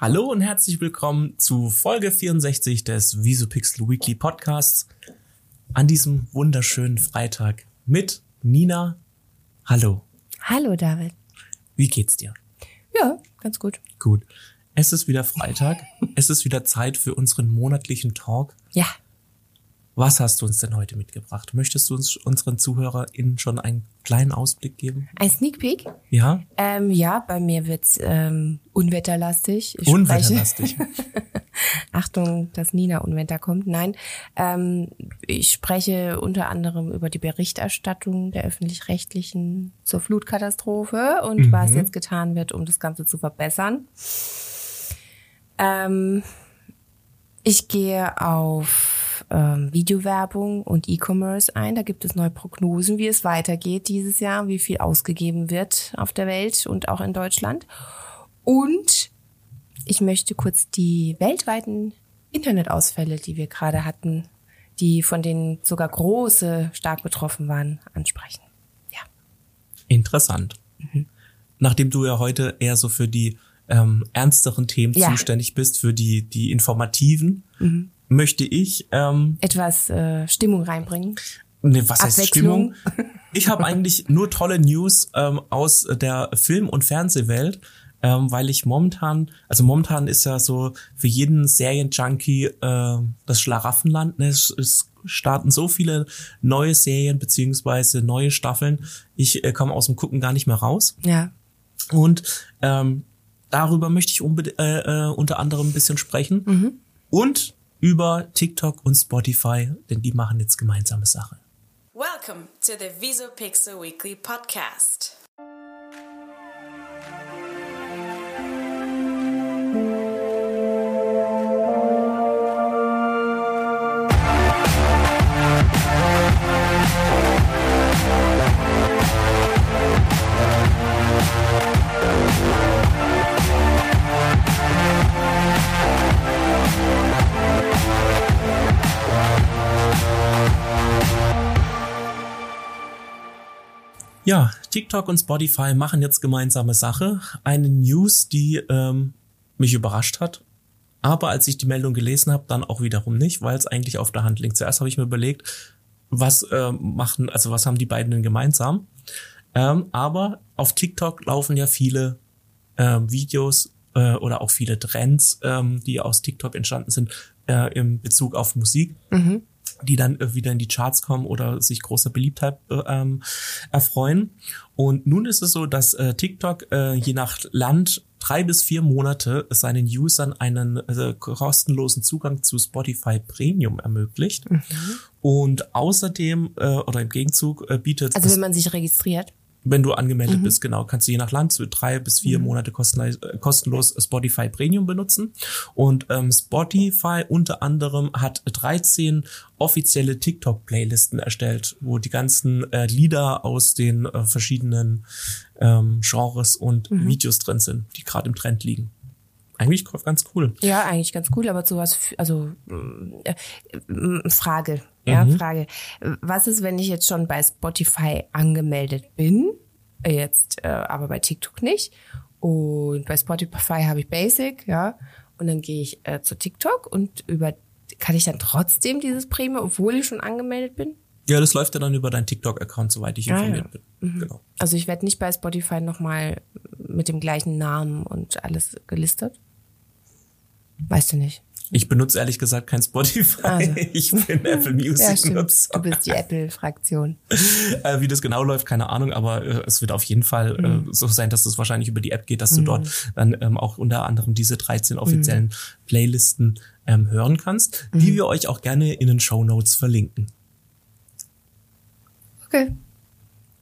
Hallo und herzlich willkommen zu Folge 64 des Visupixel Weekly Podcasts an diesem wunderschönen Freitag mit Nina. Hallo. Hallo David. Wie geht's dir? Ja, ganz gut. Gut. Es ist wieder Freitag. es ist wieder Zeit für unseren monatlichen Talk. Ja. Was hast du uns denn heute mitgebracht? Möchtest du uns unseren ZuhörerInnen schon einen kleinen Ausblick geben? Ein Sneak Peek? Ja? Ähm, ja, bei mir wird's ähm, unwetterlastig. Ich Unwetterlastig. Achtung, dass Nina Unwetter kommt. Nein, ähm, ich spreche unter anderem über die Berichterstattung der öffentlich-rechtlichen zur Flutkatastrophe und Mhm. was jetzt getan wird, um das Ganze zu verbessern. Ähm, ich gehe auf ähm, Videowerbung und E-Commerce ein. Da gibt es neue Prognosen, wie es weitergeht dieses Jahr, wie viel ausgegeben wird auf der Welt und auch in Deutschland. Und ich möchte kurz die weltweiten Internetausfälle, die wir gerade hatten, die von denen sogar große stark betroffen waren, ansprechen. Ja. Interessant. Nachdem du ja heute eher so für die ähm, ernsteren Themen Ja. zuständig bist, für die, die informativen, möchte ich, ähm, Etwas äh, Stimmung reinbringen. ne, was heißt. Stimmung? Ich habe eigentlich nur tolle News ähm, aus der Film- und Fernsehwelt, ähm, weil ich momentan, also momentan ist ja so für jeden Serienjunkie äh, das Schlaraffenland. Ne? Es, es starten so viele neue Serien beziehungsweise neue Staffeln. Ich äh, komme aus dem Gucken gar nicht mehr raus. Ja. Und ähm, darüber möchte ich äh, äh, unter anderem ein bisschen sprechen. Und über TikTok und Spotify, denn die machen jetzt gemeinsame Sache. Welcome to the Visopixel Weekly Podcast. Ja, TikTok und Spotify machen jetzt gemeinsame Sache. Eine News, die ähm, mich überrascht hat. Aber als ich die Meldung gelesen habe, dann auch wiederum nicht, weil es eigentlich auf der Hand liegt. Zuerst habe ich mir überlegt, was äh, machen, also was haben die beiden denn gemeinsam? Ähm, aber auf TikTok laufen ja viele ähm, Videos äh, oder auch viele Trends, ähm, die aus TikTok entstanden sind, äh, im Bezug auf Musik die dann äh, wieder in die Charts kommen oder sich großer Beliebtheit äh, ähm, erfreuen. Und nun ist es so, dass äh, TikTok äh, je nach Land drei bis vier Monate seinen Usern einen äh, kostenlosen Zugang zu Spotify Premium ermöglicht. Und außerdem äh, oder im Gegenzug äh, bietet Also wenn man sich registriert. Wenn du angemeldet bist, genau, kannst du je nach Land so drei bis vier Monate kostenlos, äh, kostenlos Spotify Premium benutzen. Und ähm, Spotify unter anderem hat 13 offizielle TikTok-Playlisten erstellt, wo die ganzen äh, Lieder aus den äh, verschiedenen ähm, Genres und Videos drin sind, die gerade im Trend liegen. Eigentlich ganz cool. Ja, eigentlich ganz cool, aber sowas, also mm, äh, mm, Frage, ja, Frage. Was ist, wenn ich jetzt schon bei Spotify angemeldet bin, äh, jetzt äh, aber bei TikTok nicht und bei Spotify habe ich Basic, ja, und dann gehe ich äh, zu TikTok und über kann ich dann trotzdem dieses Premium, obwohl ich schon angemeldet bin? Ja, das läuft ja dann über deinen TikTok-Account, soweit ich Ah, informiert ja. bin. Genau. Also ich werde nicht bei Spotify nochmal mit dem gleichen Namen und alles gelistet. Weißt du nicht. Ich benutze ehrlich gesagt kein Spotify. Also. Ich bin Apple Ja, Music. Nutzer. Du bist die Apple-Fraktion. Äh, wie das genau läuft, keine Ahnung, aber äh, es wird auf jeden Fall Mhm. äh, so sein, dass es wahrscheinlich über die App geht, dass du dort dann ähm, auch unter anderem diese 13 offiziellen Playlisten ähm, hören kannst, Mhm. die wir euch auch gerne in den Show Notes verlinken. Okay.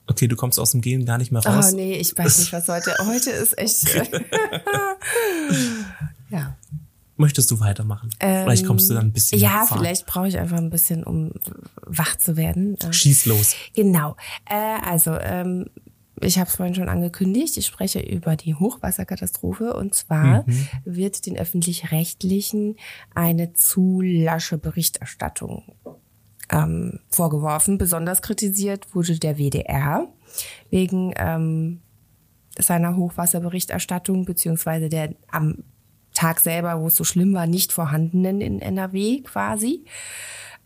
Okay, du kommst aus dem Gehen gar nicht mehr raus. Oh nee, ich weiß nicht, was heute. Heute ist echt. ja. Möchtest du weitermachen? vielleicht kommst du dann ein bisschen Ähm, Ja, vielleicht brauche ich einfach ein bisschen, um wach zu werden. Äh, Schieß los. Genau. Äh, also, ähm, ich habe es vorhin schon angekündigt, ich spreche über die Hochwasserkatastrophe und zwar wird den öffentlich-rechtlichen eine zu lasche Berichterstattung ähm, vorgeworfen. Besonders kritisiert wurde der WDR wegen ähm, seiner Hochwasserberichterstattung beziehungsweise der am Tag selber, wo es so schlimm war, nicht vorhandenen in NRW quasi.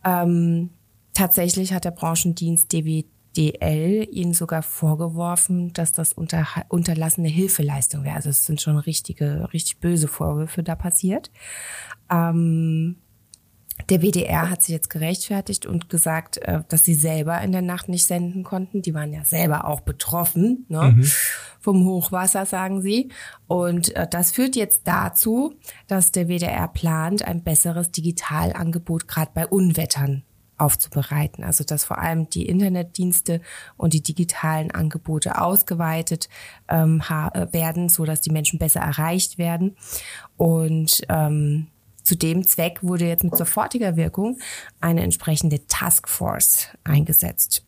Ähm, tatsächlich hat der Branchendienst DWDL ihnen sogar vorgeworfen, dass das unter, unterlassene Hilfeleistung wäre. Also es sind schon richtige, richtig böse Vorwürfe da passiert. Ähm, der WDR hat sich jetzt gerechtfertigt und gesagt, äh, dass sie selber in der Nacht nicht senden konnten. Die waren ja selber auch betroffen ne? Mhm. vom Hochwasser, sagen sie. Und äh, das führt jetzt dazu, dass der WDR plant, ein besseres Digitalangebot gerade bei Unwettern aufzubereiten. Also dass vor allem die Internetdienste und die digitalen Angebote ausgeweitet ähm, äh, werden, so dass die Menschen besser erreicht werden. Und ähm, zu dem Zweck wurde jetzt mit sofortiger Wirkung eine entsprechende Taskforce eingesetzt.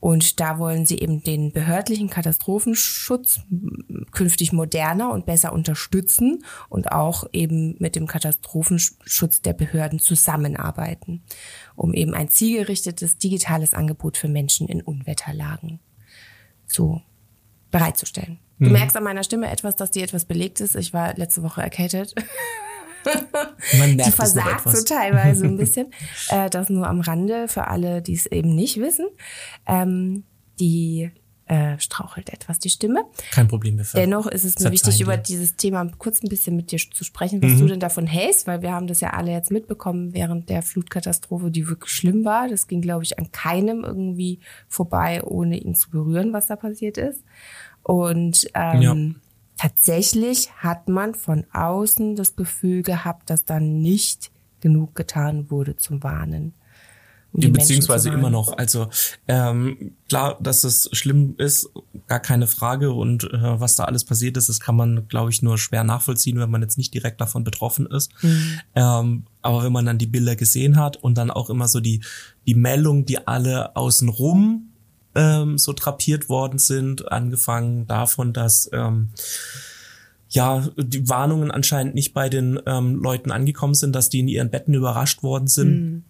Und da wollen sie eben den behördlichen Katastrophenschutz künftig moderner und besser unterstützen und auch eben mit dem Katastrophenschutz der Behörden zusammenarbeiten, um eben ein zielgerichtetes digitales Angebot für Menschen in Unwetterlagen zu bereitzustellen. Du mhm. merkst an meiner Stimme etwas, dass die etwas belegt ist. Ich war letzte Woche erkältet. Man merkt die versagt so teilweise ein bisschen. Äh, das nur am Rande für alle, die es eben nicht wissen. Ähm, die äh, strauchelt etwas die Stimme. Kein Problem. Wir Dennoch ist es mir wichtig, über dieses Thema kurz ein bisschen mit dir zu sprechen, was mhm. du denn davon hältst, weil wir haben das ja alle jetzt mitbekommen während der Flutkatastrophe, die wirklich schlimm war. Das ging, glaube ich, an keinem irgendwie vorbei, ohne ihn zu berühren, was da passiert ist. Und ähm, ja tatsächlich hat man von außen das Gefühl gehabt, dass da nicht genug getan wurde zum Warnen. Um beziehungsweise immer noch. Also ähm, klar, dass es schlimm ist, gar keine Frage. Und äh, was da alles passiert ist, das kann man, glaube ich, nur schwer nachvollziehen, wenn man jetzt nicht direkt davon betroffen ist. Mhm. Ähm, aber wenn man dann die Bilder gesehen hat und dann auch immer so die die Meldung, die alle außenrum ähm, so trapiert worden sind, angefangen davon, dass ähm, ja die Warnungen anscheinend nicht bei den ähm, Leuten angekommen sind, dass die in ihren Betten überrascht worden sind. Mhm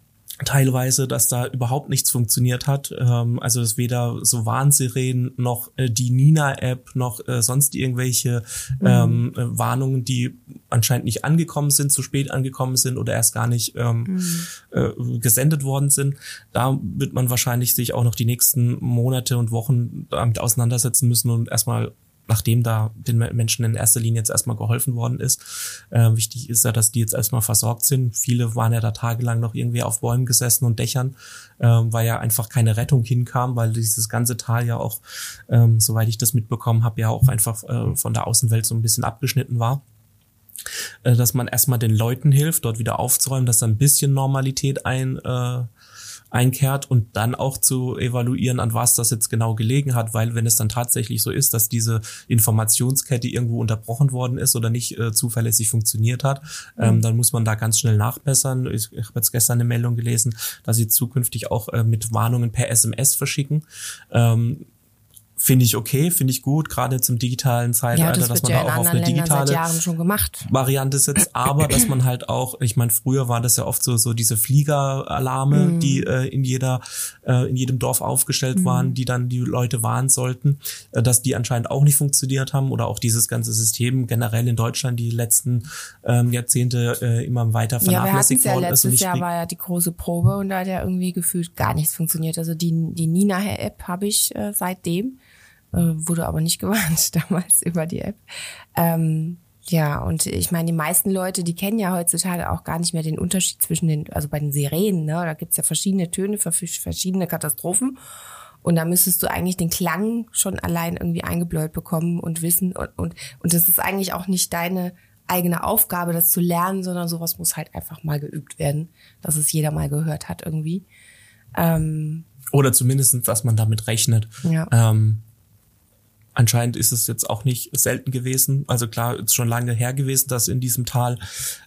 teilweise, dass da überhaupt nichts funktioniert hat. Ähm, also dass weder so Warnsirenen noch äh, die Nina-App noch äh, sonst irgendwelche mhm. ähm, äh, Warnungen, die anscheinend nicht angekommen sind, zu spät angekommen sind oder erst gar nicht ähm, mhm. äh, gesendet worden sind. Da wird man wahrscheinlich sich auch noch die nächsten Monate und Wochen damit auseinandersetzen müssen und erstmal nachdem da den Menschen in erster Linie jetzt erstmal geholfen worden ist. Äh, wichtig ist ja, dass die jetzt erstmal versorgt sind. Viele waren ja da tagelang noch irgendwie auf Bäumen gesessen und Dächern, äh, weil ja einfach keine Rettung hinkam, weil dieses ganze Tal ja auch, ähm, soweit ich das mitbekommen habe, ja auch einfach äh, von der Außenwelt so ein bisschen abgeschnitten war äh, dass man erstmal den Leuten hilft, dort wieder aufzuräumen, dass da ein bisschen Normalität ein, äh, einkehrt und dann auch zu evaluieren, an was das jetzt genau gelegen hat, weil wenn es dann tatsächlich so ist, dass diese Informationskette irgendwo unterbrochen worden ist oder nicht äh, zuverlässig funktioniert hat, ähm, mhm. dann muss man da ganz schnell nachbessern. Ich, ich habe jetzt gestern eine Meldung gelesen, dass sie zukünftig auch äh, mit Warnungen per SMS verschicken. Ähm, finde ich okay, finde ich gut, gerade zum digitalen Zeitalter, ja, das dass man ja da auch auf eine digitale Variante setzt, aber dass man halt auch, ich meine, früher war das ja oft so so diese Fliegeralarme, mm. die äh, in jeder äh, in jedem Dorf aufgestellt mm. waren, die dann die Leute warnen sollten, äh, dass die anscheinend auch nicht funktioniert haben oder auch dieses ganze System generell in Deutschland die letzten ähm, Jahrzehnte äh, immer weiter vernachlässigt ja, worden ist. Letztes Jahr war ja die große Probe und da hat ja irgendwie gefühlt gar nichts funktioniert. Also die die Nina App habe ich äh, seitdem äh, wurde aber nicht gewarnt damals über die App. Ähm, ja, und ich meine, die meisten Leute, die kennen ja heutzutage auch gar nicht mehr den Unterschied zwischen den, also bei den Sirenen, ne? Da gibt's ja verschiedene Töne für verschiedene Katastrophen. Und da müsstest du eigentlich den Klang schon allein irgendwie eingebläut bekommen und wissen. Und, und, und das ist eigentlich auch nicht deine eigene Aufgabe, das zu lernen, sondern sowas muss halt einfach mal geübt werden, dass es jeder mal gehört hat irgendwie. Ähm, Oder zumindestens, dass man damit rechnet. Ja. Ähm, Anscheinend ist es jetzt auch nicht selten gewesen. Also klar, ist schon lange her gewesen, dass in diesem Tal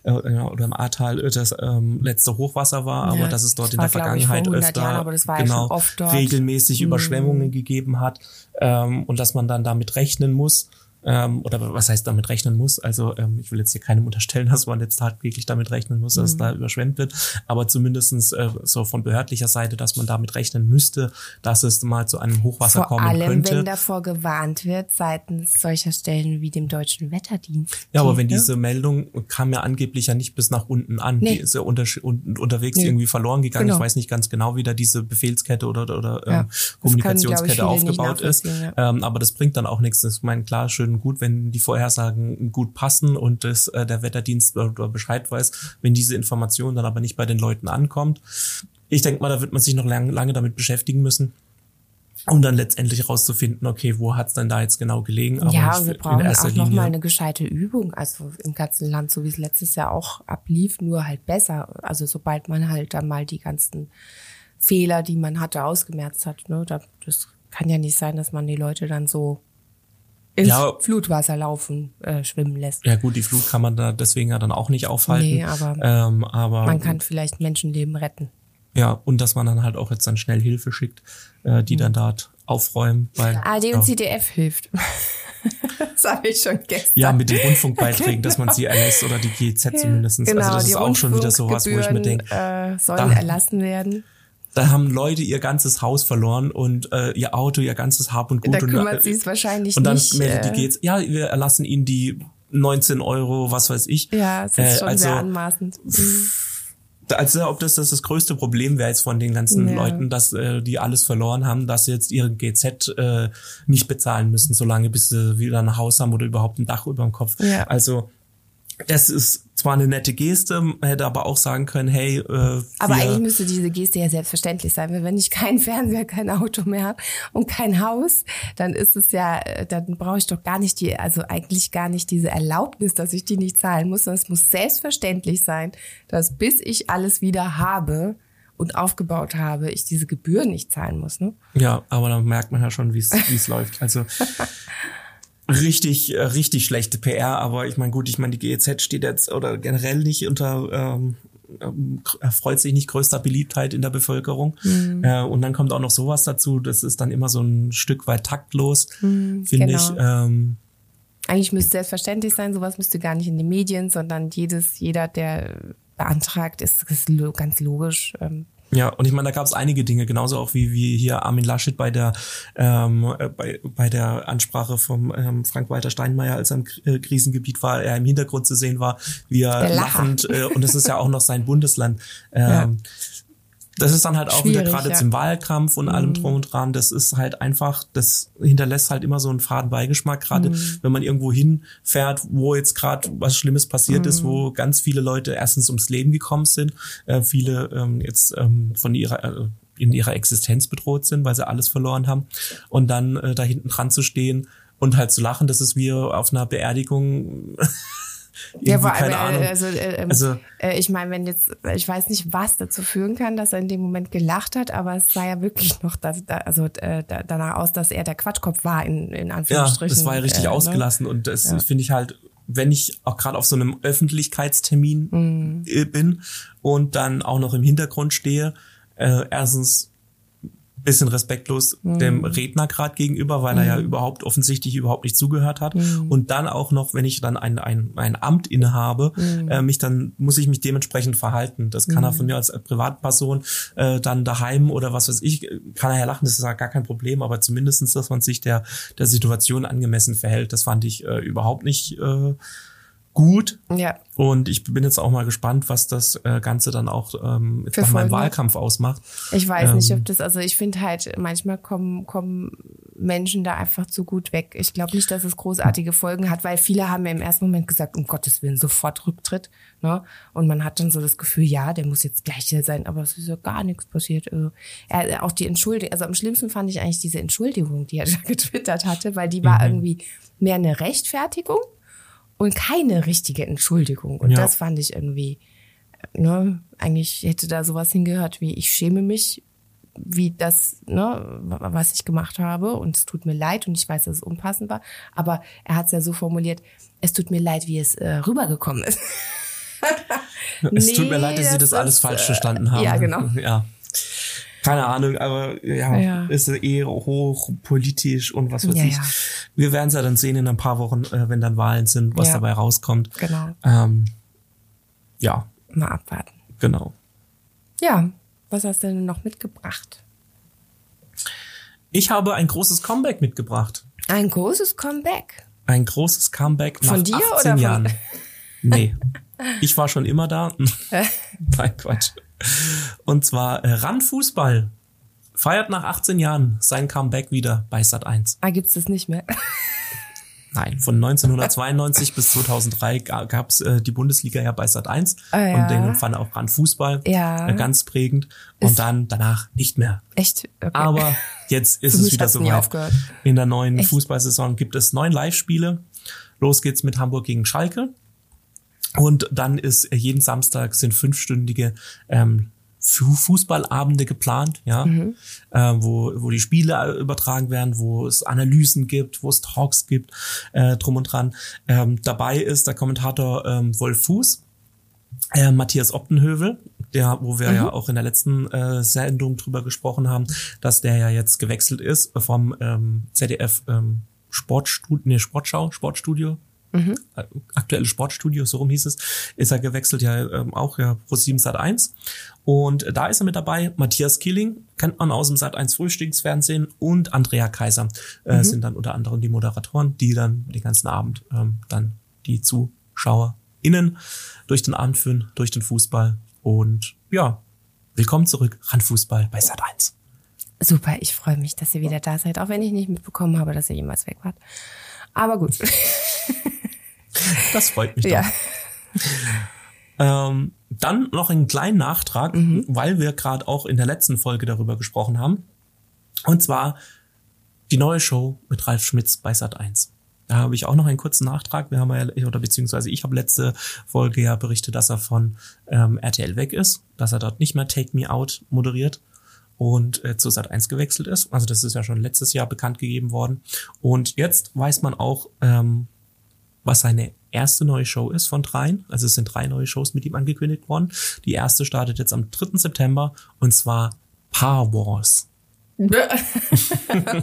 äh, oder im Ahrtal das ähm, letzte Hochwasser war, aber ja, dass es dort in der Vergangenheit öfter Jahren, genau, regelmäßig mhm. Überschwemmungen gegeben hat ähm, und dass man dann damit rechnen muss. Ähm, oder was heißt damit rechnen muss. Also ähm, ich will jetzt hier keinem unterstellen, dass man jetzt tagtäglich damit rechnen muss, dass mhm. es da überschwemmt wird, aber zumindestens äh, so von behördlicher Seite, dass man damit rechnen müsste, dass es mal zu einem Hochwasser Vor kommen allem, könnte. wenn davor gewarnt wird seitens solcher Stellen wie dem Deutschen Wetterdienst. Ja, aber wenn diese Meldung kam ja angeblich ja nicht bis nach unten an, nee. die ist ja unter, un, unterwegs nee. irgendwie verloren gegangen. Genau. Ich weiß nicht ganz genau, wie da diese Befehlskette oder, oder ja. ähm, Kommunikationskette kann, aufgebaut ist. Ja. Ähm, aber das bringt dann auch nichts. Das ist mein klar schön gut, wenn die Vorhersagen gut passen und das, äh, der Wetterdienst oder Bescheid weiß, wenn diese Information dann aber nicht bei den Leuten ankommt. Ich denke mal, da wird man sich noch lang, lange damit beschäftigen müssen um dann letztendlich rauszufinden, okay, wo hat's denn da jetzt genau gelegen? Aber ja, und wir brauchen auch nochmal eine gescheite Übung, also im ganzen Land, so wie es letztes Jahr auch ablief, nur halt besser. Also sobald man halt dann mal die ganzen Fehler, die man hatte, ausgemerzt hat. Ne? Das kann ja nicht sein, dass man die Leute dann so ins ja, Flutwasser laufen, äh, schwimmen lässt. Ja gut, die Flut kann man da deswegen ja dann auch nicht aufhalten. Nee, aber, ähm, aber man kann vielleicht Menschenleben retten. Ja, und dass man dann halt auch jetzt dann schnell Hilfe schickt, äh, die mhm. dann dort aufräumen. Weil, AD und ja. CDF hilft. das habe ich schon gestern. Ja, mit den Rundfunkbeiträgen, dass man sie erlässt oder die GZ ja, zumindest. Genau, also das ist auch schon wieder sowas, wo ich mir denke. Äh, sollen da, erlassen werden. Da haben Leute ihr ganzes Haus verloren und äh, ihr Auto, ihr ganzes Hab und Gut. Da kümmert und, sie es wahrscheinlich Und dann nicht, meldet äh, die GZ, ja, wir erlassen ihnen die 19 Euro, was weiß ich. Ja, es ist äh, schon also, sehr anmaßend. Mhm also ob das, das das größte Problem wäre jetzt von den ganzen ja. Leuten, dass äh, die alles verloren haben, dass sie jetzt ihre GZ äh, nicht bezahlen müssen, solange bis sie wieder ein Haus haben oder überhaupt ein Dach über dem Kopf. Ja. Also das ist zwar eine nette Geste, hätte aber auch sagen können, hey. Äh, aber eigentlich müsste diese Geste ja selbstverständlich sein, weil wenn ich keinen Fernseher, kein Auto mehr habe und kein Haus, dann ist es ja, äh, dann brauche ich doch gar nicht die, also eigentlich gar nicht diese Erlaubnis, dass ich die nicht zahlen muss, sondern es muss selbstverständlich sein, dass bis ich alles wieder habe, und aufgebaut habe, ich diese Gebühren nicht zahlen muss. Ne? Ja, aber dann merkt man ja schon, wie es läuft. Also richtig, äh, richtig schlechte PR, aber ich meine, gut, ich meine, die GEZ steht jetzt oder generell nicht unter ähm, ähm, erfreut sich nicht größter Beliebtheit in der Bevölkerung. Mhm. Äh, und dann kommt auch noch sowas dazu, das ist dann immer so ein Stück weit taktlos, mhm, finde genau. ich. Ähm, Eigentlich müsste selbstverständlich sein, sowas müsste gar nicht in den Medien, sondern jedes, jeder, der beantragt, ist, ist ganz logisch. Ähm, ja, und ich meine, da gab es einige Dinge, genauso auch wie, wie hier Armin Laschet bei der ähm, äh, bei, bei der Ansprache vom ähm, Frank-Walter Steinmeier, als er im äh, Krisengebiet war, er im Hintergrund zu sehen war, wie er lachend, äh, und das ist ja auch noch sein Bundesland, ähm, ja das ist dann halt auch wieder gerade ja. zum Wahlkampf und allem mhm. drum und dran. Das ist halt einfach, das hinterlässt halt immer so einen faden Beigeschmack, gerade mhm. wenn man irgendwo hinfährt, wo jetzt gerade was Schlimmes passiert mhm. ist, wo ganz viele Leute erstens ums Leben gekommen sind, äh, viele ähm, jetzt ähm, von ihrer äh, in ihrer Existenz bedroht sind, weil sie alles verloren haben. Und dann äh, da hinten dran zu stehen und halt zu lachen, das ist wie auf einer Beerdigung ja, vor allem, also, äh, ähm, also äh, ich meine, wenn jetzt, ich weiß nicht, was dazu führen kann, dass er in dem Moment gelacht hat, aber es sah ja wirklich noch dass, da, also äh, danach aus, dass er der Quatschkopf war, in, in Anführungsstrichen. Ja, das war ja richtig äh, ne? ausgelassen und das ja. finde ich halt, wenn ich auch gerade auf so einem Öffentlichkeitstermin mhm. bin und dann auch noch im Hintergrund stehe, äh, erstens bisschen respektlos mhm. dem Redner gerade gegenüber, weil mhm. er ja mhm. überhaupt offensichtlich überhaupt nicht zugehört hat. Mhm. Und dann auch noch, wenn ich dann ein, ein, ein Amt innehabe, mhm. äh, mich dann muss ich mich dementsprechend verhalten. Das kann er mhm. von mir als Privatperson äh, dann daheim oder was weiß ich, kann er ja lachen, das ist ja gar kein Problem, aber zumindestens, dass man sich der, der Situation angemessen verhält, das fand ich äh, überhaupt nicht äh, gut. Ja. Und ich bin jetzt auch mal gespannt, was das äh, Ganze dann auch ähm, nach meinem Wahlkampf ausmacht. Ich weiß ähm, nicht, ob das, also ich finde halt, manchmal kommen, kommen Menschen da einfach zu gut weg. Ich glaube nicht, dass es großartige Folgen hat, weil viele haben ja im ersten Moment gesagt, um Gottes Willen, sofort Rücktritt. Ne? Und man hat dann so das Gefühl, ja, der muss jetzt gleich hier sein, aber es ist ja gar nichts passiert. Also, er, auch die Entschuldigung, also am schlimmsten fand ich eigentlich diese Entschuldigung, die er da getwittert hatte, weil die war mhm. irgendwie mehr eine Rechtfertigung und keine richtige Entschuldigung. Und ja. das fand ich irgendwie, ne, eigentlich hätte da sowas hingehört wie, ich schäme mich, wie das, ne, was ich gemacht habe und es tut mir leid und ich weiß, dass es unpassend war, aber er hat es ja so formuliert, es tut mir leid, wie es äh, rübergekommen ist. es nee, tut mir leid, dass Sie das alles falsch verstanden haben. Ja, genau. Ja. Keine Ahnung, aber ja, Ja. ist eh hochpolitisch und was weiß Ja, ich. ja. Wir werden es ja dann sehen in ein paar Wochen, äh, wenn dann Wahlen sind, was dabei rauskommt. Genau. Ähm, ja, Mal abwarten. genau. Ja, was hast du denn noch mitgebracht? Ich habe ein großes Comeback mitgebracht. Ein großes Comeback. Ein großes Comeback nach Von dir 18 oder von- Jahren. Nee. Ich war schon immer da. Nein, Quatsch. Und zwar äh, Randfußball feiert nach 18 Jahren sein Comeback wieder bei Sat 1. Ah, gibt's das nicht mehr? Nein, von 1992 bis 2003 gab es äh, die Bundesliga ja bei Sat 1 Ah, ja. und den fand auch Randfußball Ja. äh, ganz prägend und dann danach nicht mehr. Echt? Okay. Aber jetzt ist es wieder soweit. In der neuen Echt? Fußballsaison gibt es neun Live-Spiele. Los geht's mit Hamburg gegen Schalke. Und dann ist äh, jeden Samstag sind fünfstündige ähm, Fu- Fußballabende geplant, ja, Mhm. äh, wo, wo die Spiele äh, übertragen werden, wo es Analysen gibt, wo es Talks gibt, äh, drum und dran. Ähm, dabei ist der Kommentator ähm, Wolf Fuß, äh, Matthias Optenhövel, der, wo wir ja auch in der letzten äh, Sendung drüber gesprochen haben, dass der ja jetzt gewechselt ist vom ähm, ZDF ähm, Sportstudio, nee, Sportschau, Sportstudio, äh, aktuelle Sportstudio, so rum hieß es, ist er gewechselt ja ähm, auch ja pro 7 Sat 1 und da ist er mit dabei. Matthias Killing kennt man aus dem Sat 1 Frühstücksfernsehen und Andrea Kaiser äh, sind dann unter anderem die Moderatoren, die dann den ganzen Abend ähm, dann die ZuschauerInnen durch den Abend führen, durch den Fußball und ja, willkommen zurück, Randfußball bei Sat 1. Super, ich freue mich, dass ihr wieder da seid, auch wenn ich nicht mitbekommen habe, dass ihr jemals weg wart. Aber gut. Das freut mich doch. ja. Ähm, dann noch einen kleinen Nachtrag, Mhm. weil wir gerade auch in der letzten Folge darüber gesprochen haben. Und zwar die neue Show mit Ralf Schmitz bei Sat 1. Da habe ich auch noch einen kurzen Nachtrag. Wir haben ja, oder beziehungsweise ich habe letzte Folge ja berichtet, dass er von ähm, RTL weg ist, dass er dort nicht mehr Take Me Out moderiert und äh, zu Sat 1 gewechselt ist. Also das ist ja schon letztes Jahr bekannt gegeben worden. Und jetzt weiß man auch, ähm, was seine erste neue Show ist von dreien. Also es sind drei neue Shows mit ihm angekündigt worden. Die erste startet jetzt am 3. September und zwar Paar Wars.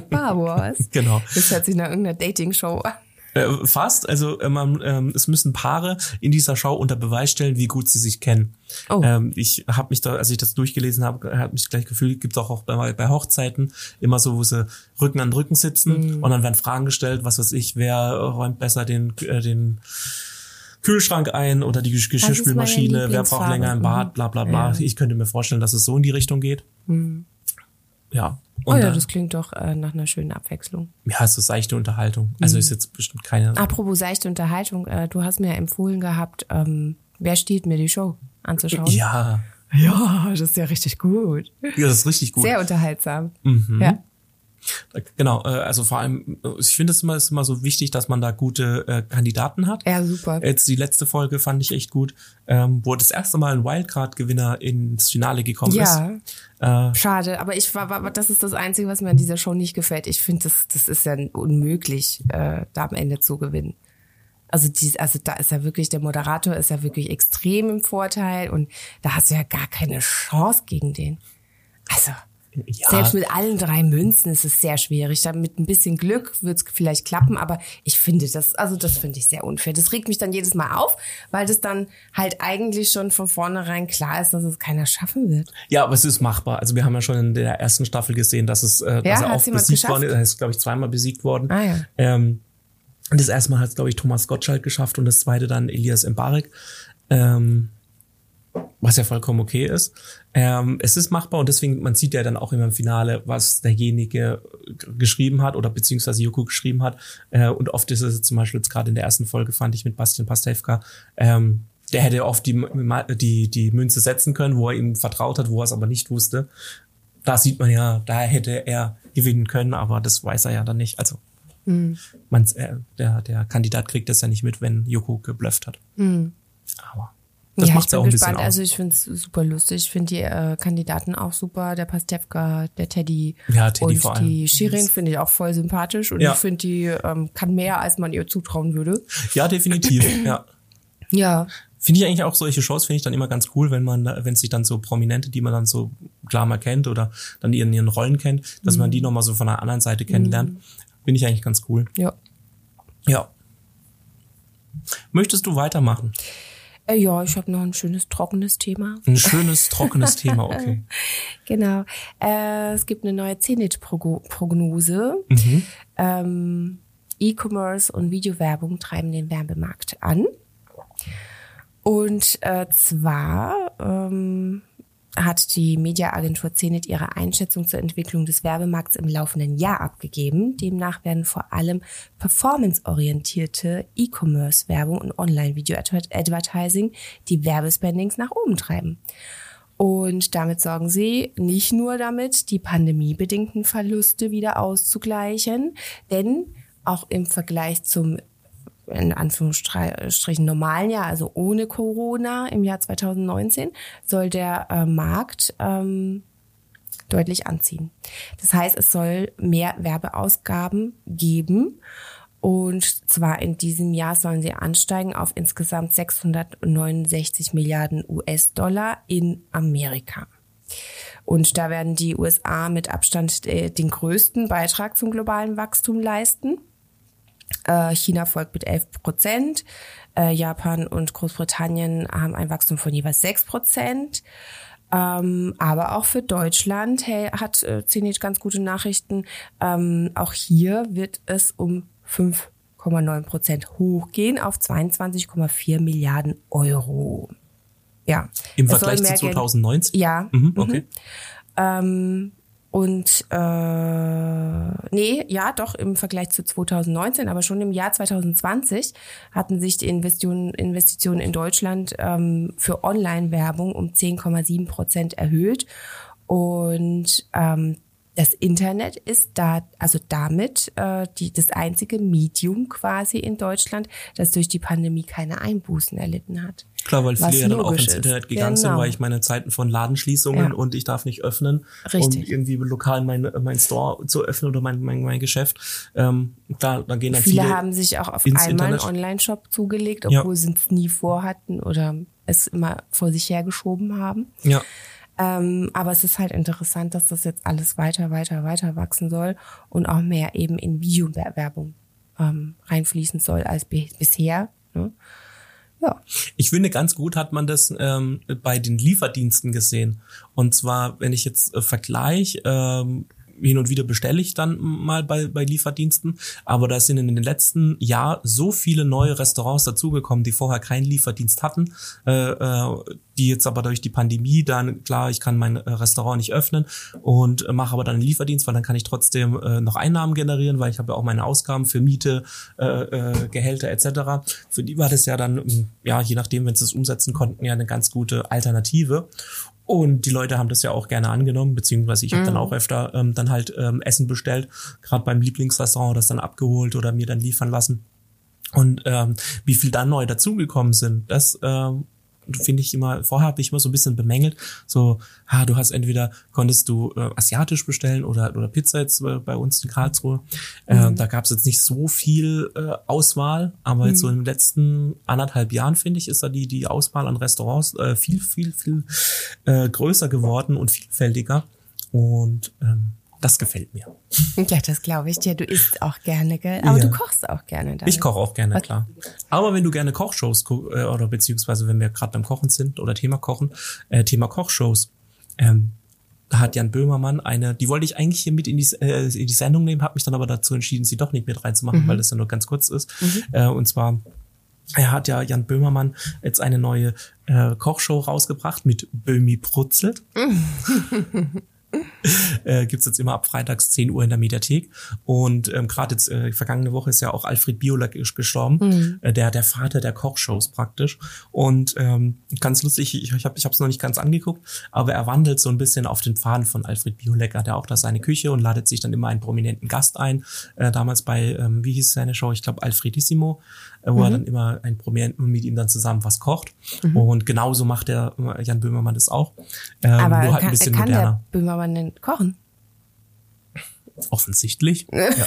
Star Wars. Genau. Das hört sich nach irgendeiner Dating-Show an. Äh, fast. Also man, ähm, es müssen Paare in dieser Show unter Beweis stellen, wie gut sie sich kennen. Oh. Ähm, ich habe mich da, als ich das durchgelesen habe, hat mich gleich gefühlt, gibt es auch, auch bei, bei Hochzeiten immer so, wo sie Rücken an Rücken sitzen Mhm. und dann werden Fragen gestellt, was weiß ich, wer räumt besser den, äh, den Kühlschrank ein oder die Gesch- Geschirrspülmaschine, wer braucht länger im Bad, bla bla bla. Ja. Ich könnte mir vorstellen, dass es so in die Richtung geht. Ja. Oh Und ja, da- das klingt doch äh, nach einer schönen Abwechslung. ja, so seichte Unterhaltung. Also Mhm. ist jetzt bestimmt keine. Apropos seichte Unterhaltung, äh, du hast mir empfohlen gehabt, ähm, wer stiehlt mir die Show anzuschauen? Ja, Ja, das ist ja richtig gut. ja, das ist richtig gut. Sehr unterhaltsam. Mhm. Ja. Genau, äh, also vor allem, äh, ich finde es immer, ist immer so wichtig, dass man da gute äh, Kandidaten hat. ja, super. Jetzt die letzte Folge fand ich echt gut, ähm, wo das erste Mal ein Wildcard-Gewinner ins Finale gekommen Ja, ist. Äh, schade. Aber ich war, war, das ist das Einzige, was mir an dieser Show nicht gefällt. Ich finde, das, das ist ja unmöglich, äh, da am Ende zu gewinnen. Also, dies, also da ist ja wirklich, der Moderator ist ja wirklich extrem im Vorteil und da hast du ja gar keine Chance gegen den. Also, ja, selbst mit allen drei Münzen ist es sehr schwierig. Da mit ein bisschen Glück wird es vielleicht klappen, aber ich finde das, also das finde ich sehr unfair. Das regt mich dann jedes Mal auf, weil das dann halt eigentlich schon von vornherein klar ist, dass es keiner schaffen wird. ja, aber es ist machbar. Also wir haben ja schon in der ersten Staffel gesehen, dass es, äh, dass er auch besiegt worden ist. Er ist, glaube ich, zweimal besiegt worden. Ah, ja. Ähm, und das erste Mal hat es, glaube ich, Thomas Gottschalk geschafft und das zweite dann Elias Mbarek. Ähm, was ja vollkommen okay ist. Ähm, es ist machbar und deswegen, man sieht ja dann auch immer im Finale, was derjenige geschrieben hat oder beziehungsweise Joko geschrieben hat. Äh, und oft ist es zum Beispiel jetzt gerade in der ersten Folge, fand ich mit Bastian Pastewka, ähm, der hätte oft die, die, die Münze setzen können, wo er ihm vertraut hat, wo er es aber nicht wusste. Da sieht man ja, da hätte er gewinnen können, aber das weiß er ja dann nicht. Also man, äh, der, der Kandidat kriegt das ja nicht mit, wenn Joko geblufft hat. Aber das ja, macht ich ja bin auch ein gespannt. bisschen aus. Also ich finde es super lustig. Ich finde die äh, Kandidaten auch super. Der Pastewka, der Teddy Ja, Teddy und vor allem. die Shirin finde ich auch voll sympathisch und Ja. ich finde die ähm, kann mehr, als man ihr zutrauen würde. ja, definitiv. ja. Ja, Finde ich eigentlich auch solche Shows finde ich dann immer ganz cool, wenn man, wenn sich dann so Prominente, die man dann so klar mal kennt oder dann in ihren Rollen kennt, dass man die nochmal so von einer anderen Seite kennenlernt. Finde ich eigentlich ganz cool. Ja. Ja. Möchtest du weitermachen? Äh, ja, ich habe noch ein schönes trockenes Thema. Ein schönes, trockenes Thema, okay. Genau. Äh, es gibt eine neue CNIT-Prognose. Ähm, E-Commerce und Videowerbung treiben den Werbemarkt an. Und äh, zwar ähm, hat die Mediaagentur CNET ihre Einschätzung zur Entwicklung des Werbemarkts im laufenden Jahr abgegeben. Demnach werden vor allem performanceorientierte E-Commerce-Werbung und Online-Video-Advertising die Werbespendings nach oben treiben. Und damit sorgen sie nicht nur damit, die pandemiebedingten Verluste wieder auszugleichen, denn auch im Vergleich zum in Anführungsstrichen normalen Jahr, also ohne Corona im Jahr 2019, soll der äh, Markt ähm, deutlich anziehen. Das heißt, es soll mehr Werbeausgaben geben. Und zwar in diesem Jahr sollen sie ansteigen auf insgesamt 669 Milliarden US-Dollar in Amerika. Und da werden die USA mit Abstand äh, den größten Beitrag zum globalen Wachstum leisten. Äh, China folgt mit 11 Prozent. Äh, Japan und Großbritannien haben ein Wachstum von jeweils 6 Prozent. Ähm, aber auch für Deutschland hey, hat äh, Zenit ganz gute Nachrichten. Ähm, auch hier wird es um 5,9 Prozent hochgehen auf 22,4 Milliarden Euro. Ja. Im Vergleich zu mehr Geld- 2019? Ja. Mhm, okay. Ähm, und äh, nee, ja, doch im Vergleich zu 2019, aber schon im Jahr 2020 hatten sich die Investitionen, Investitionen in Deutschland ähm, für Online-Werbung um 10,7 Prozent erhöht. Und ähm, das Internet ist da, also damit äh, die, das einzige Medium quasi in Deutschland, das durch die Pandemie keine Einbußen erlitten hat. Klar, weil viele ja dann auch ins ist. Internet gegangen sind, Genau. weil ich meine Zeiten von Ladenschließungen Ja. und ich darf nicht öffnen, Richtig. um irgendwie lokal mein, mein Store zu öffnen oder mein, mein, mein Geschäft. Ähm, da, da gehen dann Viele, viele, haben sich auch auf einmal einen Internet. Online-Shop zugelegt, Ja. obwohl sie es nie vorhatten oder es immer vor sich hergeschoben haben. ja, Ähm, aber es ist halt interessant, dass das jetzt alles weiter, weiter, weiter wachsen soll und auch mehr eben in Videowerbung ähm, reinfließen soll als bi- bisher. Ne? Ja. Ich finde, ganz gut hat man das ähm, bei den Lieferdiensten gesehen. Und zwar, wenn ich jetzt äh, vergleiche, ähm, hin und wieder bestelle ich dann mal bei, bei Lieferdiensten, aber da sind in den letzten Jahr so viele neue Restaurants dazugekommen, die vorher keinen Lieferdienst hatten, äh, äh, die jetzt aber durch die Pandemie dann, klar, ich kann mein äh, Restaurant nicht öffnen und mache aber dann einen Lieferdienst, weil dann kann ich trotzdem äh, noch Einnahmen generieren, weil ich habe ja auch meine Ausgaben für Miete, äh, äh, Gehälter etc. Für die war das ja dann, ja, je nachdem, wenn sie es umsetzen konnten, ja eine ganz gute Alternative. Und die Leute haben das ja auch gerne angenommen, beziehungsweise ich habe dann auch öfter ähm, dann halt ähm, Essen bestellt, gerade beim Lieblingsrestaurant das dann abgeholt oder mir dann liefern lassen. Und ähm, wie viel dann neu dazugekommen sind, das ähm, finde ich immer, vorher habe ich immer so ein bisschen bemängelt, so, ha, du hast entweder, konntest du äh, asiatisch bestellen oder, oder Pizza jetzt äh, bei uns in Karlsruhe. Äh, da gab es jetzt nicht so viel äh, Auswahl, aber jetzt so in den letzten anderthalb Jahren, finde ich, ist da die, die Auswahl an Restaurants äh, viel, viel, viel äh, größer geworden und vielfältiger. Und ähm, das gefällt mir. ja, das glaube ich dir. Du isst auch gerne, gell? Aber Ja. du kochst auch gerne. Damit. Ich koche auch gerne, klar. Aber wenn du gerne Kochshows äh, oder beziehungsweise wenn wir gerade beim Kochen sind oder Thema Kochen, äh, Thema Kochshows, ähm, hat Jan Böhmermann eine, die wollte ich eigentlich hier mit in die, äh, in die Sendung nehmen, habe mich dann aber dazu entschieden, sie doch nicht mit reinzumachen, weil das ja nur ganz kurz ist. Äh, und zwar er hat ja Jan Böhmermann jetzt eine neue äh, Kochshow rausgebracht mit Böhmi brutzelt. äh, gibt's jetzt immer ab freitags 10 Uhr in der Mediathek. Und ähm, gerade jetzt, äh, vergangene Woche ist ja auch Alfred Biolek ges- gestorben, äh, der der Vater der Kochshows praktisch. Und ähm, ganz lustig, ich, ich habe ich hab's noch nicht ganz angeguckt, aber er wandelt so ein bisschen auf den Pfaden von Alfred Biolek. Hat er auch da seine Küche und ladet sich dann immer einen prominenten Gast ein. Äh, damals bei, ähm, wie hieß seine Show? Ich glaube Alfredissimo, äh, wo er dann immer einen Prominenten und mit ihm dann zusammen was kocht. Und genauso macht der äh, Jan Böhmermann das auch. Ähm, Aber nur halt ein kann, bisschen kann moderner. der Böhmermann denn kochen? Offensichtlich. ja.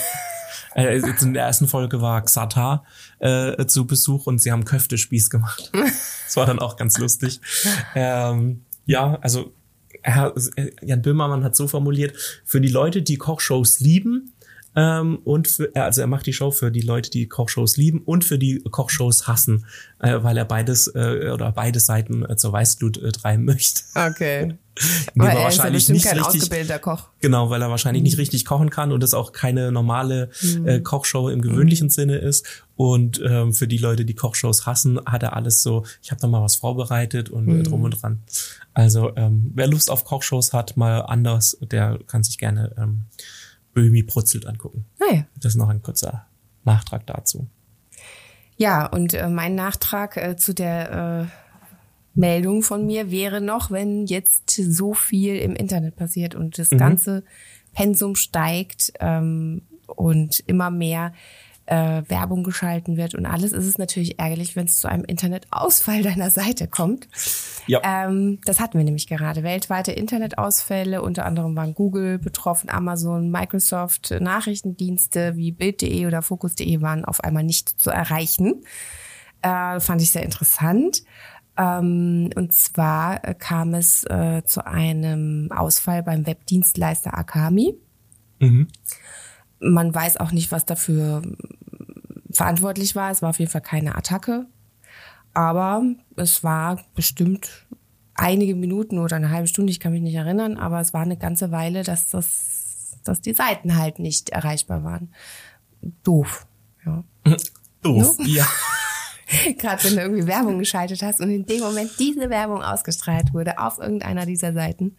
Äh, in der ersten Folge war Xatar äh, zu Besuch und sie haben Köftespieß gemacht. das war dann auch ganz lustig. Ähm, ja, also Herr, Jan Böhmermann hat so formuliert, für die Leute, die Kochshows lieben, ähm, und für, also er macht die Show für die Leute, die Kochshows lieben und für die Kochshows hassen, äh, weil er beides äh, oder beide Seiten äh, zur Weißglut äh, treiben möchte. Okay. Nee, Weil er ist ja wahrscheinlich nicht kein richtig- ausgebildeter Koch. Genau, weil er wahrscheinlich nicht richtig kochen kann und es auch keine normale äh, Kochshow im gewöhnlichen Sinne ist. Und ähm, für die Leute, die Kochshows hassen, hat er alles so, ich habe da mal was vorbereitet und äh, drum und dran. Also ähm, wer Lust auf Kochshows hat, mal anders, der kann sich gerne ähm, Böhmi brutzelt angucken. Naja. Das ist noch ein kurzer Nachtrag dazu. Ja, und äh, mein Nachtrag äh, zu der äh, Meldung von mir wäre noch, wenn jetzt so viel im Internet passiert und das ganze Pensum steigt ähm, und immer mehr äh, Werbung geschalten wird und alles, ist es natürlich ärgerlich, wenn es zu einem Internetausfall deiner Seite kommt. Ja. Ähm, das hatten wir nämlich gerade. Weltweite Internetausfälle, unter anderem waren Google betroffen, Amazon, Microsoft, äh, Nachrichtendienste wie Bild.de oder Focus.de waren auf einmal nicht zu erreichen. Äh, fand ich sehr interessant. Ähm, und zwar äh, kam es äh, zu einem Ausfall beim Webdienstleister Akami. Mhm. Man weiß auch nicht, was dafür verantwortlich war. Es war auf jeden Fall keine Attacke. Aber es war bestimmt einige Minuten oder eine halbe Stunde, ich kann mich nicht erinnern, aber es war eine ganze Weile, dass das, dass die Seiten halt nicht erreichbar waren. Doof. Ja. Doof. Ja. Gerade wenn du irgendwie Werbung geschaltet hast und in dem Moment diese Werbung ausgestrahlt wurde auf irgendeiner dieser Seiten,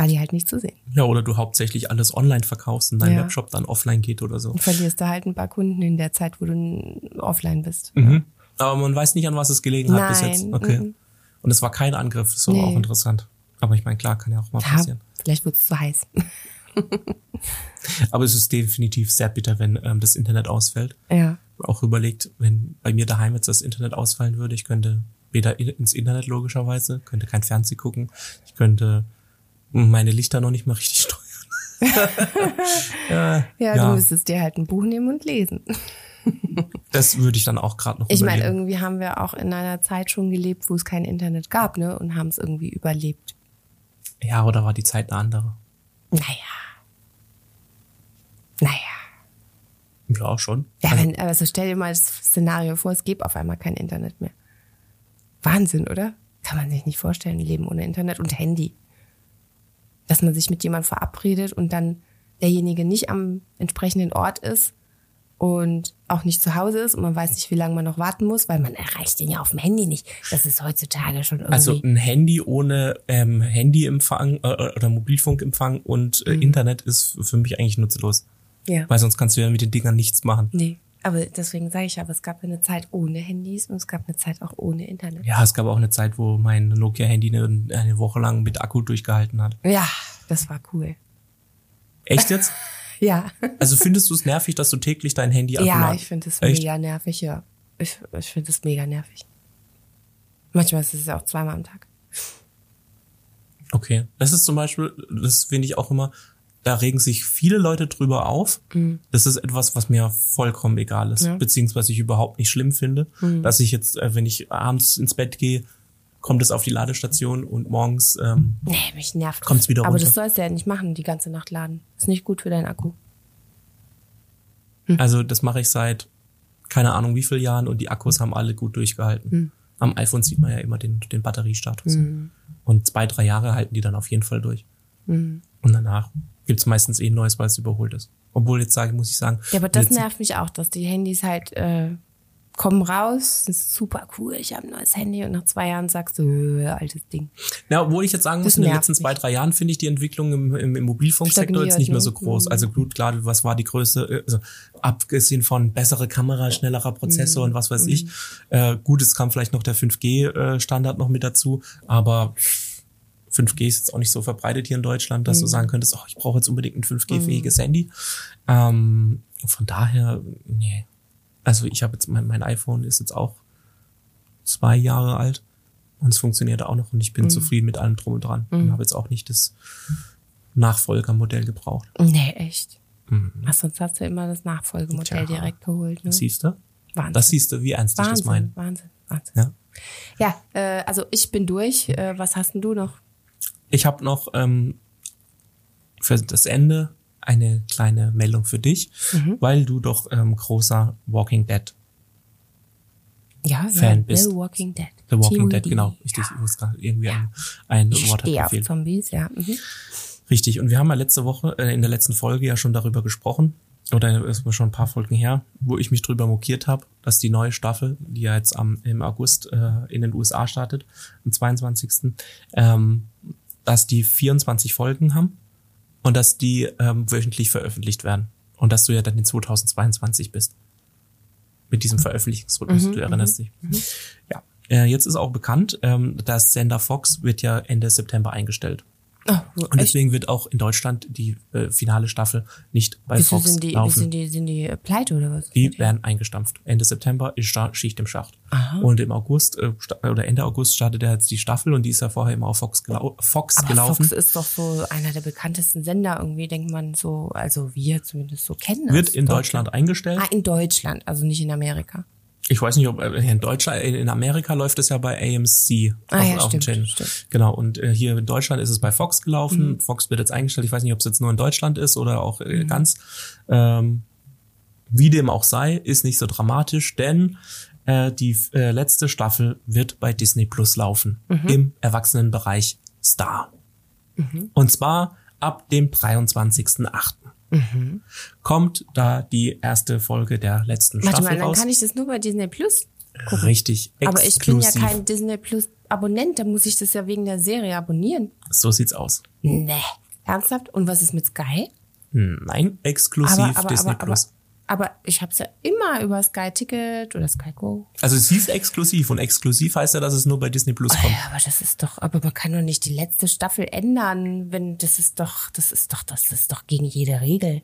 war die halt nicht zu sehen. ja, oder du hauptsächlich alles online verkaufst und dein Ja. Webshop dann offline geht oder so. Und verlierst da halt ein paar Kunden in der Zeit, wo du offline bist. Mhm. Aber man weiß nicht, an was es gelegen hat bis Nein, jetzt. Okay. mhm. Und es war kein Angriff, das war Nee. auch interessant. Aber ich meine, klar, kann ja auch mal Ja, passieren. vielleicht wurde es zu heiß. Aber es ist definitiv sehr bitter, wenn ähm, das Internet ausfällt. Ja. Auch überlegt, wenn bei mir daheim jetzt das Internet ausfallen würde, ich könnte weder in- ins Internet logischerweise, könnte kein Fernsehen gucken, ich könnte meine Lichter noch nicht mal richtig steuern. ja, Ja, du müsstest dir halt ein Buch nehmen und lesen. das würde ich dann auch gerade noch Ich meine, irgendwie haben wir auch in einer Zeit schon gelebt, wo es kein Internet gab, ne? Und haben es irgendwie überlebt. Ja, oder war die Zeit eine andere? Naja. Naja. Ja, schon. Ja, Also, wenn, also stell dir mal das Szenario vor, es gibt auf einmal kein Internet mehr. Wahnsinn, oder? Kann man sich nicht vorstellen, ein Leben ohne Internet und Handy. Dass man sich mit jemandem verabredet und dann derjenige nicht am entsprechenden Ort ist und auch nicht zu Hause ist und man weiß nicht, wie lange man noch warten muss, weil man erreicht ihn ja auf dem Handy nicht. Das ist heutzutage schon irgendwie. Also ein Handy ohne ähm, Handyempfang äh, oder Mobilfunkempfang und Mhm. äh, Internet ist für mich eigentlich nutzlos. ja. Weil sonst kannst du ja mit den Dingern nichts machen. Nee. Aber deswegen sage ich aber, es gab eine Zeit ohne Handys und es gab eine Zeit auch ohne Internet. Ja, es gab auch eine Zeit, wo mein Nokia-Handy eine, eine Woche lang mit Akku durchgehalten hat. Ja, das war cool. Echt jetzt? Ja. Also findest du es nervig, dass du täglich dein Handy Ja, abladen- ich finde es mega nervig, ja. Ich, ich finde es mega nervig. Manchmal ist es ja auch zweimal am Tag. Okay. Das ist zum Beispiel, das finde ich auch immer, da regen sich viele Leute drüber auf. Das ist etwas, was mir vollkommen egal ist, Mhm. Ja. Mhm. beziehungsweise ich überhaupt nicht schlimm finde, dass ich jetzt, äh, wenn ich abends ins Bett gehe, kommt es auf die Ladestation und morgens ähm, Nee, mich nervt. Kommt's wieder Aber runter. das sollst du ja nicht machen, die ganze Nacht laden. Ist nicht gut für deinen Akku. Also das mache ich seit keine Ahnung wie vielen Jahren und die Akkus haben alle gut durchgehalten. Am iPhone sieht man ja immer den, den Batteriestatus. Und zwei, drei Jahre halten die dann auf jeden Fall durch. Und danach gibt's meistens eh ein neues, weil es überholt ist. Obwohl jetzt sage, muss ich sagen. Ja, aber das nervt mich auch, dass die Handys halt äh, kommen raus, ist super cool, ich habe ein neues Handy und nach zwei Jahren sagst du, äh, altes Ding. Ja, obwohl ich jetzt sagen muss, in den letzten zwei, drei Jahren finde ich die Entwicklung im, im, im Mobilfunksektor jetzt nicht mehr ne? so groß. Mhm. Also gut, klar, was war die Größe, äh, also abgesehen von bessere Kamera, schnellerer Prozessor Mhm. und was weiß ich. Äh, gut, es kam vielleicht noch der 5G-Standard noch mit dazu, aber 5G ist jetzt auch nicht so verbreitet hier in Deutschland, dass du sagen könntest, oh, ich brauche jetzt unbedingt ein 5G-fähiges Handy. Ähm, von daher, nee. Also ich habe jetzt, mein, mein iPhone ist jetzt auch zwei Jahre alt und es funktioniert auch noch und ich bin zufrieden mit allem drum und dran. Und habe jetzt auch nicht das Nachfolgermodell gebraucht. Nee, echt. Ach, sonst hast du immer das Nachfolgemodell Tja. direkt geholt. Ne? Das siehst du? Wahnsinn. Das siehst du, wie ernst ich das meine. Wahnsinn, Wahnsinn, Wahnsinn. Ja. Ja, äh, also ich bin durch. Äh, was hast denn du noch? Ich habe noch ähm, für das Ende eine kleine Meldung für dich, Mhm. weil du doch ähm, großer Walking Dead, Ja, Fan ja, bist. The Walking Dead. The Walking Dead, TWD. genau, richtig, ich muss gerade irgendwie ein, ein Ich Wort stehe hat auf. Zombies, ja. Mhm. Richtig, und wir haben ja letzte Woche, äh, in der letzten Folge ja schon darüber gesprochen, oder ist schon ein paar Folgen her, wo ich mich drüber mokiert habe, dass die neue Staffel, die ja jetzt am, im August äh, in den USA startet, am 22., ähm, dass die 24 Folgen haben und dass die ähm, wöchentlich veröffentlicht werden. Und dass du ja dann in 2022 bist. Mit diesem Veröffentlichungsrhythmus, du erinnerst dich. Ja. Äh, jetzt ist auch bekannt, ähm, dass Sender Fox wird ja Ende September eingestellt. Oh, Und echt? deswegen wird auch in Deutschland die äh, finale Staffel nicht bei Wieso Fox sind die, laufen. sind die, sind die äh, pleite oder was? Die werden eingestampft. Ende September ist Sta- Schicht im Schacht. Aha. Und im August äh, oder Ende August startet ja jetzt die Staffel und die ist ja vorher immer auf Fox, gelau Fox Aber gelaufen. Fox ist doch so einer der bekanntesten Sender irgendwie, denkt man so, also wir zumindest so kennen das. wird in Deutschland eingestellt. Ah, in Deutschland, also nicht in Amerika. Ich weiß nicht, ob äh, in Deutschland, in Amerika läuft es ja bei AMC Ah, auf, ja, auf dem stimmt, Channel. stimmt. Genau. Und äh, hier in Deutschland ist es bei Fox gelaufen. Mhm. Fox wird jetzt eingestellt. Ich weiß nicht, ob es jetzt nur in Deutschland ist oder auch äh, ganz. Ähm, wie dem auch sei, ist nicht so dramatisch, denn äh, die äh, letzte Staffel wird bei Disney Plus laufen Mhm. im Erwachsenenbereich Star. Und zwar ab dem 23.8. Kommt da die erste Folge der letzten Warte Staffel mal, dann raus. kann ich das nur bei Disney Plus? Richtig, Aber ich bin ja exklusiv. kein Disney Plus Abonnent, da muss ich das ja wegen der Serie abonnieren. So sieht's aus. Nee. Ernsthaft? Und was ist mit Sky? Nein, exklusiv Aber, aber, Disney aber, Plus. Aber ich habe es ja immer über Sky Ticket oder Sky Go. Also es hieß exklusiv und exklusiv heißt ja, dass es nur bei Disney Plus kommt. Ja, aber das ist doch, aber man kann doch nicht die letzte Staffel ändern, wenn das ist doch, das ist doch, das ist doch gegen jede Regel.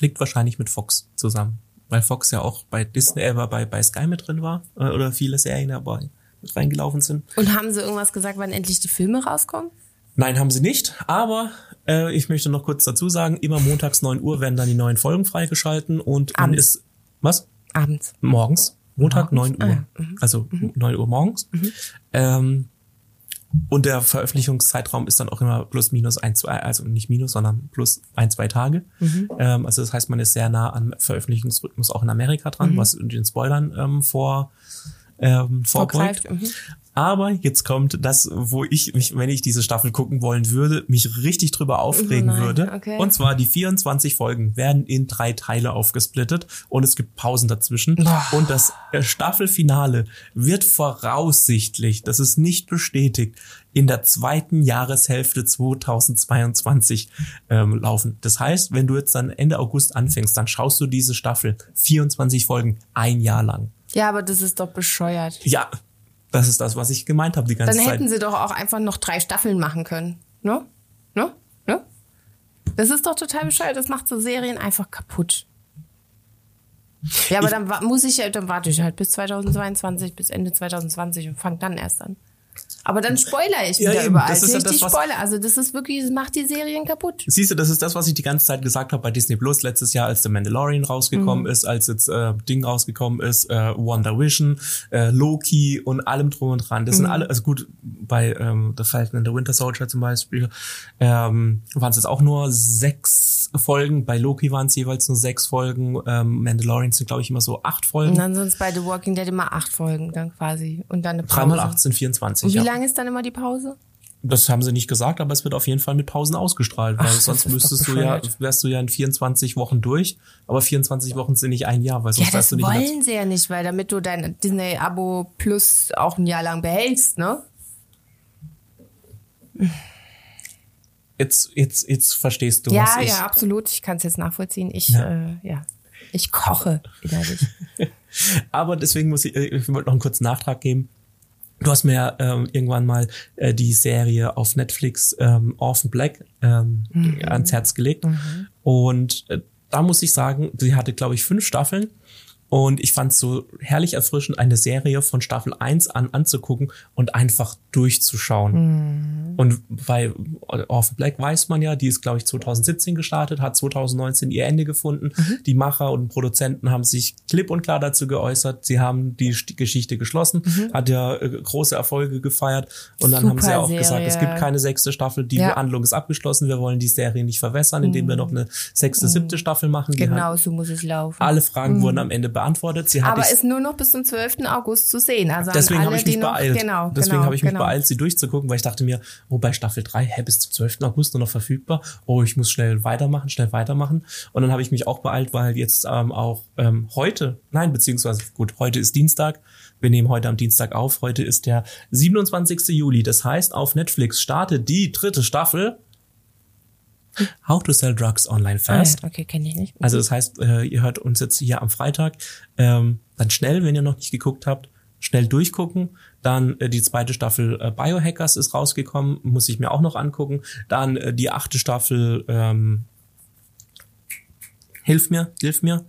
Liegt wahrscheinlich mit Fox zusammen. Weil Fox ja auch bei Disney, äh, bei, bei Sky mit drin war. äh, Oder viele Serien dabei mit reingelaufen sind. Und haben sie irgendwas gesagt, wann endlich die Filme rauskommen? Nein, haben sie nicht. Aber äh, ich möchte noch kurz dazu sagen, immer montags 9 Uhr werden dann die neuen Folgen freigeschalten und man Abends. ist. Was? Abends. Morgens. Montag, Morgens? 9 Uhr. Ah, ja. Also 9 Uhr morgens. Ähm, und der Veröffentlichungszeitraum ist dann auch immer plus minus ein, zwei, also nicht minus, sondern plus ein, zwei Tage. Ähm, also das heißt, man ist sehr nah am Veröffentlichungsrhythmus auch in Amerika dran, was den Spoilern ähm, vor ähm, vorbeugt. Vorgreift. Mhm. Aber jetzt kommt das, wo ich mich, wenn ich diese Staffel gucken wollen würde, mich richtig drüber aufregen Oh nein, würde. okay. Und zwar die 24 Folgen werden in drei Teile aufgesplittet und es gibt Pausen dazwischen. Boah. Und das Staffelfinale wird voraussichtlich, das ist nicht bestätigt, in der zweiten Jahreshälfte 2022 ähm, laufen. Das heißt, wenn du jetzt dann Ende August anfängst, dann schaust du diese Staffel 24 Folgen ein Jahr lang. Ja, aber das ist doch bescheuert. Ja, das ist das, was ich gemeint habe die ganze Dann Zeit. hätten sie doch auch einfach noch drei Staffeln machen können. Ne? Ne? Ne? Das ist doch total bescheuert. Das macht so Serien einfach kaputt. Ja, aber Ich- dann muss ich ja, dann warte ich halt bis 2022, bis Ende 2020 und fang dann erst an. Aber dann spoiler ich Ja, wieder eben. überall. Das ist ja Richtig das, was- Spoiler. Also das ist wirklich, das macht die Serien kaputt. Siehst du, das ist das, was ich die ganze Zeit gesagt habe bei Disney Plus letztes Jahr, als The Mandalorian Mhm. rausgekommen ist, als jetzt äh, Ding rausgekommen ist, äh, Wonder Vision, äh, Loki und allem drum und dran. Mhm. Das sind alle, also gut, bei ähm, The Falcon and the Winter Soldier zum Beispiel ähm, waren es jetzt auch nur sechs Folgen. Bei Loki waren es jeweils nur sechs Folgen. Ähm, Mandalorian sind, glaube ich, immer so acht Und Folgen. dann sind es bei The Walking Dead immer acht Folgen dann quasi. Und dann eine Pause. Drei mal acht sind 24. Und wie ja. Lange ist dann immer die Pause? Das haben sie nicht gesagt, aber es wird auf jeden Fall mit Pausen ausgestrahlt, weil Ach, das sonst müsstest du ja, wärst du ja in 24 Wochen durch, aber 24 Wochen sind nicht ein Jahr, weil Ja, sonst das wärst du nicht der- wollen sie ja nicht, weil damit du dein Disney-Abo Plus auch ein Jahr lang behältst, ne? Jetzt, jetzt, jetzt verstehst du, ja, was ich. ja, absolut. Ich kann es jetzt nachvollziehen. Ich, Ja. Äh, ja. Ich koche innerlich. Aber deswegen muss ich, äh, ich wollte noch einen kurzen Nachtrag geben. Du hast mir ja, ähm, irgendwann mal äh, die Serie auf Netflix ähm, Orphan Black ähm, ans Herz gelegt. Und äh, da muss ich sagen, sie hatte, glaube ich, fünf Staffeln. Und ich fand es so herrlich erfrischend, eine Serie von Staffel 1 an anzugucken und einfach durchzuschauen. Mhm. Und bei Orphan Black weiß man ja, die ist, glaube ich, 2017 gestartet, hat 2019 ihr Ende gefunden. Mhm. Die Macher und Produzenten haben sich klipp und klar dazu geäußert. Sie haben die Geschichte geschlossen, mhm. hat ja äh, große Erfolge gefeiert. Und dann Super haben sie auch Serie. gesagt, es gibt keine sechste Staffel, die ja. Handlung ist abgeschlossen. Wir wollen die Serie nicht verwässern, indem wir mhm. noch eine sechste, siebte mhm. Staffel machen. Genau, so muss es laufen. Alle Fragen wurden am Ende beantwortet. Sie Aber ist nur noch bis zum 12. August zu sehen. Also deswegen habe ich mich noch, beeilt. Genau, deswegen genau, habe ich mich genau. beeilt, sie durchzugucken, weil ich dachte mir, oh, bei Staffel 3, hä, bis zum 12. August nur noch verfügbar. Oh, ich muss schnell weitermachen, schnell weitermachen. Und dann habe ich mich auch beeilt, weil jetzt ähm, auch ähm, heute, nein, beziehungsweise gut, heute ist Dienstag. Wir nehmen heute am Dienstag auf. Heute ist der 27. Juli. Das heißt, auf Netflix startet die dritte Staffel How to Sell Drugs Online Fast. Ah. Okay, kenne ich nicht. Also das heißt, äh, ihr hört uns jetzt hier am Freitag. Ähm, dann schnell, wenn ihr noch nicht geguckt habt, schnell durchgucken. Dann äh, die zweite Staffel äh, Biohackers ist rausgekommen, muss ich mir auch noch angucken. Dann äh, die achte Staffel ähm, Hilf mir, hilf mir.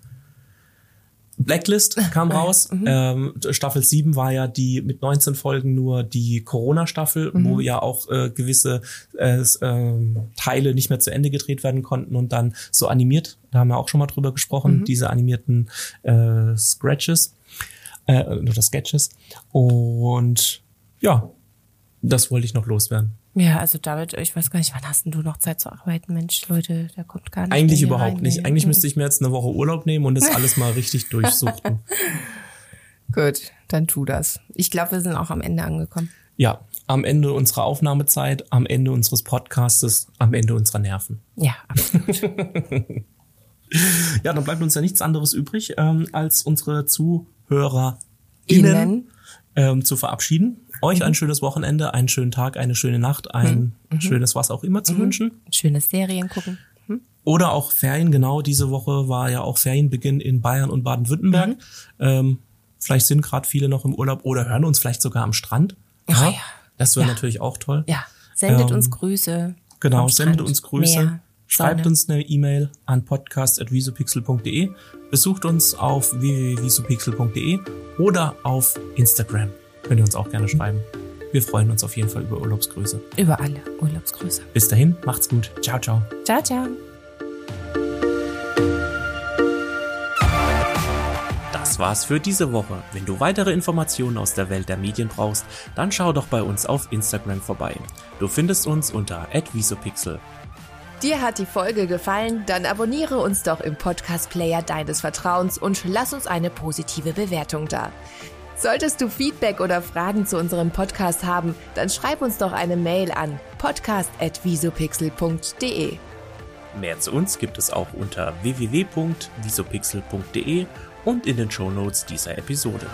Blacklist kam raus. Mhm. Ähm, Staffel 7 war ja die mit 19 Folgen nur die Corona-Staffel, mhm. wo ja auch äh, gewisse äh, äh, Teile nicht mehr zu Ende gedreht werden konnten und dann so animiert, da haben wir auch schon mal drüber gesprochen, mhm. diese animierten äh, Scratches äh, oder Sketches. Und ja, das wollte ich noch loswerden. Ja, also damit, ich weiß gar nicht, wann hast denn du noch Zeit zu arbeiten? Mensch, Leute, da kommt gar nicht. Eigentlich überhaupt rein, nicht. Eigentlich müsste ich mir jetzt eine Woche Urlaub nehmen und das alles mal richtig durchsuchen. Gut, dann tu das. Ich glaube, wir sind auch am Ende angekommen. Ja, am Ende unserer Aufnahmezeit, am Ende unseres Podcastes, am Ende unserer Nerven. Ja, absolut. ja, dann bleibt uns ja nichts anderes übrig, ähm, als unsere Zuhörer innen ähm, zu verabschieden euch ein schönes Wochenende, einen schönen Tag, eine schöne Nacht, ein mhm. mhm. schönes was auch immer zu mhm. wünschen. Schönes Serien gucken. Mhm. Oder auch Ferien, genau. Diese Woche war ja auch Ferienbeginn in Bayern und Baden-Württemberg. Mhm. Ähm, vielleicht sind gerade viele noch im Urlaub oder hören uns vielleicht sogar am Strand. Ja, ja. Das wäre ja. natürlich auch toll. Ja, sendet ähm, uns Grüße. Genau, sendet uns Grüße. Meer, Schreibt uns eine E-Mail an podcast.visopixel.de. Besucht uns auf www.visopixel.de oder auf Instagram. Könnt ihr uns auch gerne schreiben. Wir freuen uns auf jeden Fall über Urlaubsgrüße. Über alle Urlaubsgrüße. Bis dahin, macht's gut. Ciao, ciao. Ciao, ciao. Das war's für diese Woche. Wenn du weitere Informationen aus der Welt der Medien brauchst, dann schau doch bei uns auf Instagram vorbei. Du findest uns unter @visopixel. Dir hat die Folge gefallen? Dann abonniere uns doch im Podcast Player deines Vertrauens und lass uns eine positive Bewertung da. Solltest du Feedback oder Fragen zu unserem Podcast haben, dann schreib uns doch eine Mail an podcast.visopixel.de. Mehr zu uns gibt es auch unter www.visopixel.de und in den Shownotes dieser Episode.